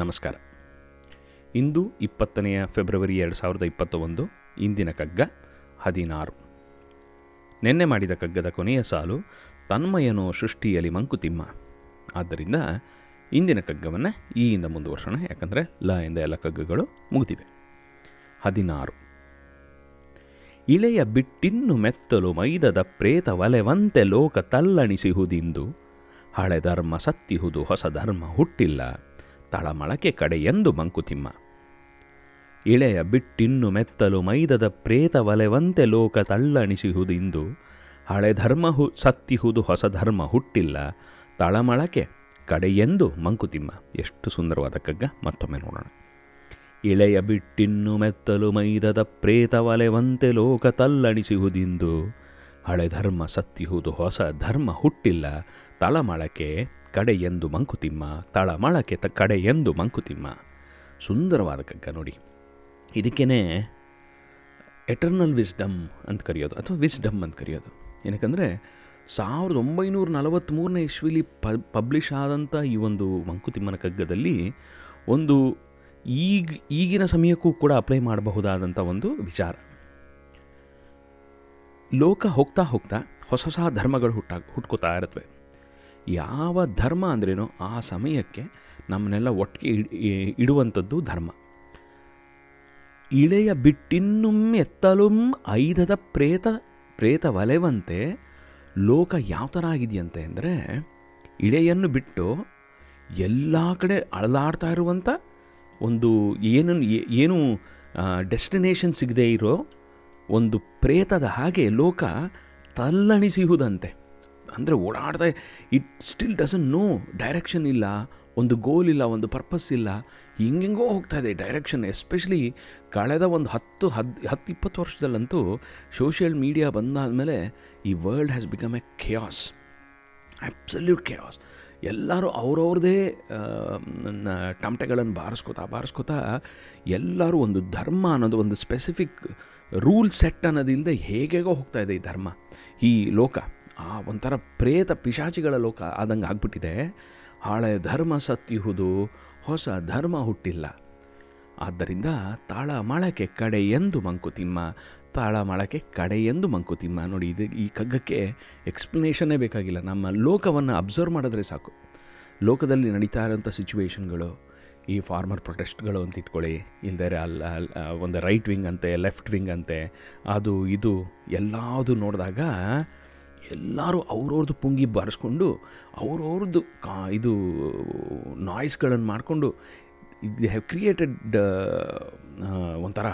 ನಮಸ್ಕಾರ. ಇಂದು ಇಪ್ಪತ್ತನೆಯ ಫೆಬ್ರವರಿ ಎರಡು ಸಾವಿರದ ಇಪ್ಪತ್ತ ಒಂದು ಇಂದಿನ ಕಗ್ಗ ಹದಿನಾರು. ನಿನ್ನೆ ಮಾಡಿದ ಕಗ್ಗದ ಕೊನೆಯ ಸಾಲು ತನ್ಮಯನೋ ಸೃಷ್ಟಿಯಲ್ಲಿ ಮಂಕುತಿಮ್ಮ. ಆದ್ದರಿಂದ ಇಂದಿನ ಕಗ್ಗವನ್ನು ಈಯಿಂದ ಮುಂದುವರ್ಸೋಣ, ಯಾಕಂದರೆ ಲ ಎಂದ ಎಲ್ಲ ಕಗ್ಗಗಳು ಮುಗಿದಿವೆ. ಹದಿನಾರು. ಇಳೆಯ ಬಿಟ್ಟಿನ್ನು ಮೆತ್ತಲು ಮೈದದ ಪ್ರೇತ ವಲೆವಂತೆ ಲೋಕ ತಲ್ಲಣಿಸಿಹುದಿಂದು, ಹಳೆ ಧರ್ಮ ಸತ್ತಿಹುದು ಹೊಸ ಧರ್ಮ ಹುಟ್ಟಿಲ್ಲ. ತಳಮಳಕೆ ಕಡೆಯೆಂದು ಮಂಕುತಿಮ್ಮ. ಇಳೆಯ ಬಿಟ್ಟಿನ್ನು ಮೆತ್ತಲು ಮೈದದ ಪ್ರೇತ ವಲೆವಂತೆ ಲೋಕ ತಳ್ಳಣಿಸಿಹುದಿಂದು ಹಳೆ ಧರ್ಮ ಹು ಸತ್ತಿಹುದು ಹೊಸ ಧರ್ಮ ಹುಟ್ಟಿಲ್ಲ ತಳಮಳಕೆ ಕಡೆಯೆಂದು ಮಂಕುತಿಮ್ಮ. ಎಷ್ಟು ಸುಂದರವಾದ ಕಗ್ಗ, ಮತ್ತೊಮ್ಮೆ ನೋಡೋಣ. ಇಳೆಯ ಬಿಟ್ಟಿನ್ನು ಮೆತ್ತಲು ಮೈದದ ಪ್ರೇತ ವಲೆವಂತೆ ಲೋಕ ತಲ್ಲಣಿಸಿಹುದಿಂದು ಹಳೆ ಧರ್ಮ ಸತ್ತಿಹುದು ಹೊಸ ಧರ್ಮ ಹುಟ್ಟಿಲ್ಲ ತಳಮಳಕೆ ಎಂದು ಮಂಕುತಿಮ್ಮ ತಳಮಳಕೆ ತ ಎಂದು ಮಂಕುತಿಮ್ಮ. ಸುಂದರವಾದ ಕಗ್ಗ ನೋಡಿ. ಇದಕ್ಕೇ ಎಟರ್ನಲ್ ವಿಸ್ಡಮ್ ಅಂತ ಕರೆಯೋದು, ಅಥವಾ ವಿಸ್ಡಮ್ ಅಂತ ಕರೆಯೋದು. ಏನಕ್ಕಂದರೆ, ಸಾವಿರದ ಒಂಬೈನೂರ ನಲವತ್ತ್ಮೂರನೇ ಇಸ್ವಿಲಿ ಪಬ್ಲಿಷ್ ಆದಂಥ ಈ ಒಂದು ಮಂಕುತಿಮ್ಮನ ಕಗ್ಗದಲ್ಲಿ ಒಂದು ಈಗ, ಈಗಿನ ಸಮಯಕ್ಕೂ ಕೂಡ ಅಪ್ಲೈ ಮಾಡಬಹುದಾದಂಥ ಒಂದು ವಿಚಾರ. ಲೋಕ ಹೋಗ್ತಾ ಹೋಗ್ತಾ ಹೊಸ ಹೊಸ ಧರ್ಮಗಳು ಹುಟ್ಟ ಹುಟ್ಕೋತಾ ಇರುತ್ತವೆ ಯಾವ ಧರ್ಮ ಅಂದ್ರೇನೋ ಆ ಸಮಯಕ್ಕೆ ನಮ್ಮನ್ನೆಲ್ಲ ಒಟ್ಟಿಗೆ ಇಡ್- ಇಡುವಂಥದ್ದು ಧರ್ಮ. ಇಳೆಯ ಬಿಟ್ಟಿನ್ನುಮ್ ಎತ್ತಲುಂ ಐದದ ಪ್ರೇತ ಪ್ರೇತ ವಲೆವಂತೆ ಲೋಕ ಯಾವ ಥರ ಆಗಿದೆಯಂತೆ ಅಂದರೆ ಇಳೆಯನ್ನು ಬಿಟ್ಟು ಎಲ್ಲ ಕಡೆ ಅಳದಾಡ್ತಾ ಇರುವಂಥ ಒಂದು ಏನು ಏನು ಡೆಸ್ಟಿನೇಷನ್ ಸಿಗದೇ ಇರೋ ಒಂದು ಪ್ರೇತದ ಹಾಗೆ ಲೋಕ ತಲ್ಲಣಿಸಿಹುದಂತೆ. ಅಂದರೆ ಓಡಾಡ್ತಾ it still doesn't know direction ಇಲ್ಲ, ಒಂದು ಗೋಲ್ ಇಲ್ಲ, ಒಂದು ಪರ್ಪಸ್ ಇಲ್ಲ. ಹಿಂಗೆಂಗೋ ಹೋಗ್ತಾ ಇದೆ ಡೈರೆಕ್ಷನ್ ಎಸ್ಪೆಷಲಿ ಕಳೆದ ಒಂದು ಹತ್ತು, ಹದ್ ಹತ್ತು ಇಪ್ಪತ್ತು ವರ್ಷದಲ್ಲಂತೂ ಸೋಷಿಯಲ್ ಮೀಡಿಯಾ ಬಂದಾದಮೇಲೆ ಈ world has become a chaos absolute chaos ಎಲ್ಲರೂ ಅವ್ರವ್ರದೇ ಟಮಟೆಗಳನ್ನು ಬಾರಿಸ್ಕೋತಾ ಬಾರಿಸ್ಕೋತಾ ಎಲ್ಲರೂ ಒಂದು ಧರ್ಮ ಅನ್ನೋದು, ಒಂದು ಸ್ಪೆಸಿಫಿಕ್ ರೂಲ್ ಸೆಟ್ ಅನ್ನೋದಿಲ್ಲದೆ ಹೇಗೇಗೋ ಹೋಗ್ತಾ ಇದೆ ಈ ಧರ್ಮ, ಈ ಲೋಕ. ಆ ಒಂಥರ ಪ್ರೇತ ಪಿಶಾಚಿಗಳ ಲೋಕ ಆದಂಗೆ ಆಗ್ಬಿಟ್ಟಿದೆ. ಹಳೆ ಧರ್ಮ ಸತ್ತಿಹುದು, ಹೊಸ ಧರ್ಮ ಹುಟ್ಟಿಲ್ಲ. ಆದ್ದರಿಂದ ತಾಳ ಮಳಕೆ ಕಡೆ ಎಂದು ಮಂಕುತಿಮ್ಮ ತಾಳ ಮಳಕೆ ಕಡೆ ಎಂದು ಮಂಕುತಿಮ್ಮ. ನೋಡಿ, ಇದು ಈ ಕಗ್ಗಕ್ಕೆ ಎಕ್ಸ್ಪ್ಲನೇಷನ್ನೇ ಬೇಕಾಗಿಲ್ಲ. ನಮ್ಮ ಲೋಕವನ್ನು ಅಬ್ಸರ್ವ್ ಮಾಡಿದ್ರೆ ಸಾಕು. ಲೋಕದಲ್ಲಿ ನಡೀತಾ ಇರೋಂಥ ಸಿಚುವೇಶನ್ಗಳು ಈ ಫಾರ್ಮರ್ ಪ್ರೊಟೆಸ್ಟ್ಗಳು ಅಂತ ಇಟ್ಕೊಳ್ಳಿ ಇಲ್ಲದೇ ಅಲ್ಲ ಒಂದು ರೈಟ್ ವಿಂಗ್ ಅಂತೆ ಲೆಫ್ಟ್ ವಿಂಗ್ ಅಂತೆ, ಅದು, ಇದು, ಎಲ್ಲದೂ ನೋಡಿದಾಗ ಎಲ್ಲರೂ ಅವ್ರವ್ರದ್ದು ಪುಂಗಿ ಬಾರಿಸ್ಕೊಂಡು ಅವ್ರವ್ರದ್ದು ಕಾ ಇದು ನಾಯ್ಸ್ಗಳನ್ನು ಮಾಡಿಕೊಂಡು ಇದು ಹ್ಯಾವ್ ಕ್ರಿಯೇಟೆಡ್ ಒಂಥರ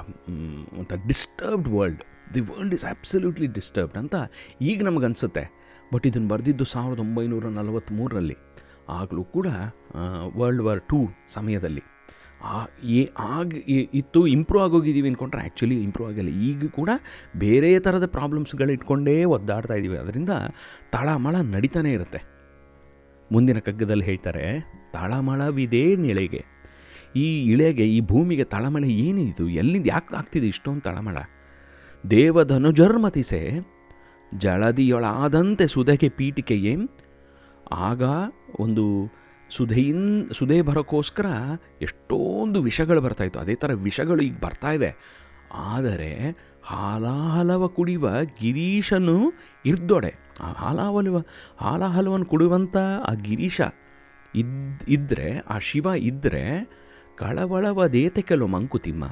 ಒಂಥರ disturbed world. The world is absolutely disturbed ಅಂತ ಈಗ ನಮಗೆ ಅನಿಸುತ್ತೆ ಬಟ್ ಇದನ್ನು ಬರೆದಿದ್ದು ಸಾವಿರದ ಒಂಬೈನೂರ ನಲವತ್ತ್ಮೂರರಲ್ಲಿ ಆಗಲೂ ಕೂಡ ವರ್ಲ್ಡ್ ವಾರ್ ಟೂ ಸಮಯದಲ್ಲಿ. ಏ ಆಗ ಇತ್ತು ಇಂಪ್ರೂವ್ ಆಗೋಗಿದ್ದೀವಿ ಅಂದ್ಕೊಂಡ್ರೆ ಆ್ಯಕ್ಚುಲಿ ಇಂಪ್ರೂವ್ ಆಗಿಲ್ಲ. ಈಗ ಕೂಡ ಬೇರೆ ಥರದ ಪ್ರಾಬ್ಲಮ್ಸ್ಗಳು ಇಟ್ಕೊಂಡೇ ಒದ್ದಾಡ್ತಾ ಇದ್ದೀವಿ. ಅದರಿಂದ ತಳಮಳ ನಡೀತಾನೆ ಇರುತ್ತೆ. ಮುಂದಿನ ಕಗ್ಗದಲ್ಲಿ ಹೇಳ್ತಾರೆ, ತಳಮಳವಿದೇ ನಿಳೆಗೆ. ಈ ಇಳೆಗೆ, ಈ ಭೂಮಿಗೆ ತಳಮಳ ಏನಿದು ಎಲ್ಲಿಂದ ಯಾಕೆ ಆಗ್ತಿದೆ ಇಷ್ಟೊಂದು ತಳಮಳ? ದೇವಧನುಜರ್ಮತಿಸೆ ಜಳದಿಯೊಳಾದಂತೆ ಸುಧೆಗೆ ಪೀಠಿಕೆಯೇ. ಆಗ ಒಂದು ಸುಧೆಯಿನ್ ಸುಧೆ ಬರೋಕ್ಕೋಸ್ಕರ ಎಷ್ಟೊಂದು ವಿಷಗಳು ಬರ್ತಾಯಿತ್ತು ಅದೇ ಥರ ವಿಷಗಳು ಈಗ ಬರ್ತಾ ಇವೆ. ಆದರೆ ಹಾಲಾಹಲವ ಕುಡಿಯುವ ಗಿರೀಶನು ಇರ್ದೊಡೆ. ಆ ಹಾಲಾಹಲವ ಹಾಲಾಹಲವನ್ನು ಕುಡಿಯುವಂಥ ಆ ಗಿರೀಶ ಇದ್ ಇದ್ದರೆ ಆ ಶಿವ ಇದ್ದರೆ ಕಳವಳವದೇತೆ ಕೆಲವು ಮಂಕುತಿಮ್ಮ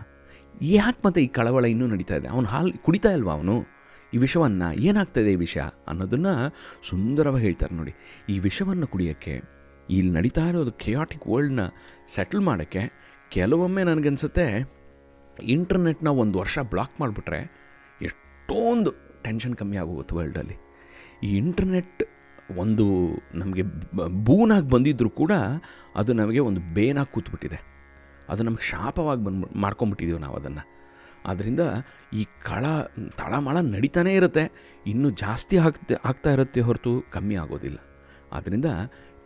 ಯಾಕೆ ಮತ್ತೆ ಈ ಕಳವಳ ಇನ್ನೂ ನಡೀತಾ ಇದೆ? ಅವನು ಹಾಲು ಕುಡಿತಾ ಇಲ್ವಾ ಅವನು? ಈ ವಿಷವನ್ನು ಏನಾಗ್ತದೆ ಈ ವಿಷ ಅನ್ನೋದನ್ನು ಸುಂದರವಾಗಿ ಹೇಳ್ತಾರೆ ನೋಡಿ. ಈ ವಿಷವನ್ನು ಕುಡಿಯೋಕ್ಕೆ ಇಲ್ಲಿ ನಡೀತಾ ಇರೋದು ಕೆಯಾಟಿಕ್ ವರ್ಲ್ಡ್ನ ಸೆಟಲ್ ಮಾಡೋಕ್ಕೆ ಕೆಲವೊಮ್ಮೆ ನನಗನ್ಸುತ್ತೆ ಇಂಟರ್ನೆಟ್ನ ಒಂದು ವರ್ಷ ಬ್ಲಾಕ್ ಮಾಡಿಬಿಟ್ರೆ ಎಷ್ಟೊಂದು ಟೆನ್ಷನ್ ಕಮ್ಮಿ ಆಗೋಗುತ್ತೆ ವರ್ಲ್ಡಲ್ಲಿ ಈ ಇಂಟರ್ನೆಟ್ ಒಂದು ನಮಗೆ ಬೂನಾಗಿ ಬಂದಿದ್ದರೂ ಕೂಡ ಅದು ನಮಗೆ ಒಂದು ಬೇನಾಗಿ ಕೂತ್ಬಿಟ್ಟಿದೆ. ಅದು ನಮಗೆ ಶಾಪವಾಗಿ ಬಂದು ಮಾಡ್ಕೊಂಬಿಟ್ಟಿದ್ದೀವಿ ನಾವು ಅದನ್ನು. ಆದ್ದರಿಂದ ಈ ಕಳ, ತಳಮಳ ನಡೀತಾನೇ ಇರುತ್ತೆ. ಇನ್ನೂ ಜಾಸ್ತಿ ಆಗ್ತಾ ಆಗ್ತಾ ಇರುತ್ತೆ ಹೊರತು ಕಮ್ಮಿ ಆಗೋದಿಲ್ಲ. ಆದ್ದರಿಂದ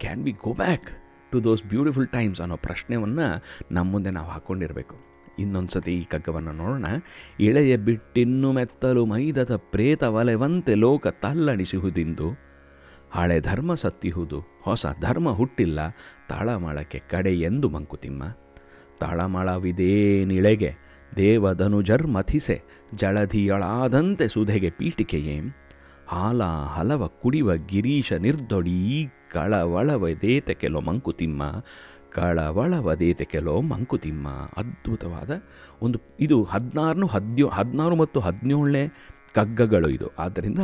can we go back to those beautiful times ಅನ್ನೋ ಪ್ರಶ್ನೆಯನ್ನು ನಮ್ಮ ಮುಂದೆ ನಾವು ಹಾಕ್ಕೊಂಡಿರಬೇಕು ಇನ್ನೊಂದು ಸತಿ ಈ ಕಗ್ಗವನ್ನು ನೋಡೋಣ. ಇಳೆಯ ಬಿಟ್ಟಿನ್ನು ಮೆತ್ತಲು ಮೈದದ ಪ್ರೇತ ವಲೆವಂತೆ ಲೋಕ ತಲ್ಲಣಿಸುವುದಿಂದು, ಹಳೆ ಧರ್ಮ ಸತ್ತಿಹುದು, ಹೊಸ ಧರ್ಮ ಹುಟ್ಟಿಲ್ಲ, ತಾಳಮಾಳಕ್ಕೆ ಕಡೆ ಎಂದು ಮಂಕುತಿಮ್ಮ. ತಾಳಮಾಳವಿದೇನಿಳೆಗೆ ದೇವಧನುಜರ್ಮಥಿಸೆ ಜಳಧಿಯಳಾದಂತೆ ಸುಧೆಗೆ ಪೀಠಿಕೆಯೇ. ಹಾಲ ಹಲವ ಕುಡಿವ ಗಿರೀಶ ನಿರ್ದೊಡಿ ಕಳವಳವದೇತ ಕೆಲೋ ಮಂಕುತಿಮ್ಮ ಕಳವಳವದೇತ ಕೆಲೋ ಮಂಕುತಿಮ್ಮ ಅದ್ಭುತವಾದ ಒಂದು ಇದು ಹದಿನಾರು ಹದಿನೋ ಹದಿನಾರು ಮತ್ತು ಹದಿನೇಳನೇ ಕಗ್ಗಗಳು ಇದು. ಆದ್ದರಿಂದ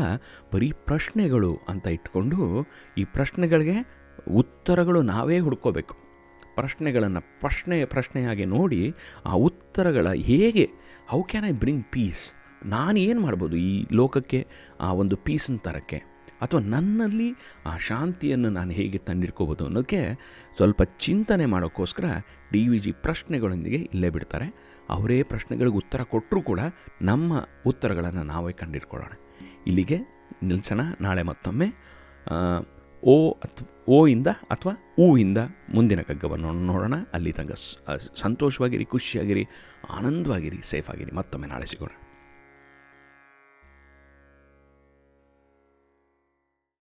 ಬರೀ ಪ್ರಶ್ನೆಗಳು ಅಂತ ಇಟ್ಕೊಂಡು ಈ ಪ್ರಶ್ನೆಗಳಿಗೆ ಉತ್ತರಗಳು ನಾವೇ ಹುಡ್ಕೋಬೇಕು. ಪ್ರಶ್ನೆಗಳನ್ನು ಪ್ರಶ್ನೆ ಪ್ರಶ್ನೆಯಾಗಿ ನೋಡಿ ಆ ಉತ್ತರಗಳ ಹೇಗೆ how can I bring peace ನಾನು ಏನು ಮಾಡ್ಬೋದು ಈ ಲೋಕಕ್ಕೆ, ಆ ಒಂದು ಪೀಸನ್ನು ತರಕ್ಕೆ? ಅಥವಾ ನನ್ನಲ್ಲಿ ಆ ಶಾಂತಿಯನ್ನು ನಾನು ಹೇಗೆ ತಂದಿಟ್ಕೋಬೋದು ಅನ್ನೋಕ್ಕೆ ಸ್ವಲ್ಪ ಚಿಂತನೆ ಮಾಡೋಕ್ಕೋಸ್ಕರ ಡಿ ವಿ ಜಿ ಪ್ರಶ್ನೆಗಳೊಂದಿಗೆ ಇಲ್ಲೇ ಬಿಡ್ತಾರೆ. ಅವರೇ ಪ್ರಶ್ನೆಗಳಿಗೆ ಉತ್ತರ ಕೊಟ್ಟರೂ ಕೂಡ ನಮ್ಮ ಉತ್ತರಗಳನ್ನು ನಾವೇ ಕಂಡಿಟ್ಕೊಳ್ಳೋಣ ಇಲ್ಲಿಗೆ ನಿಲ್ಸೋಣ. ನಾಳೆ ಮತ್ತೊಮ್ಮೆ. ಓ ಅಥ್ ಓ ಇಂದ ಅಥವಾ ಇಂದ ಮುಂದಿನ ಕಗ್ಗವನ್ನು ನೋಡೋಣ. ಅಲ್ಲಿ ಸ- ಸಂತೋಷವಾಗಿರಿ, ಖುಷಿಯಾಗಿರಿ, ಆನಂದವಾಗಿರಿ ಸೇಫ್ ಆಗಿರಿ ಮತ್ತೊಮ್ಮೆ ನಾಳೆ ಸಿಗೋಣ.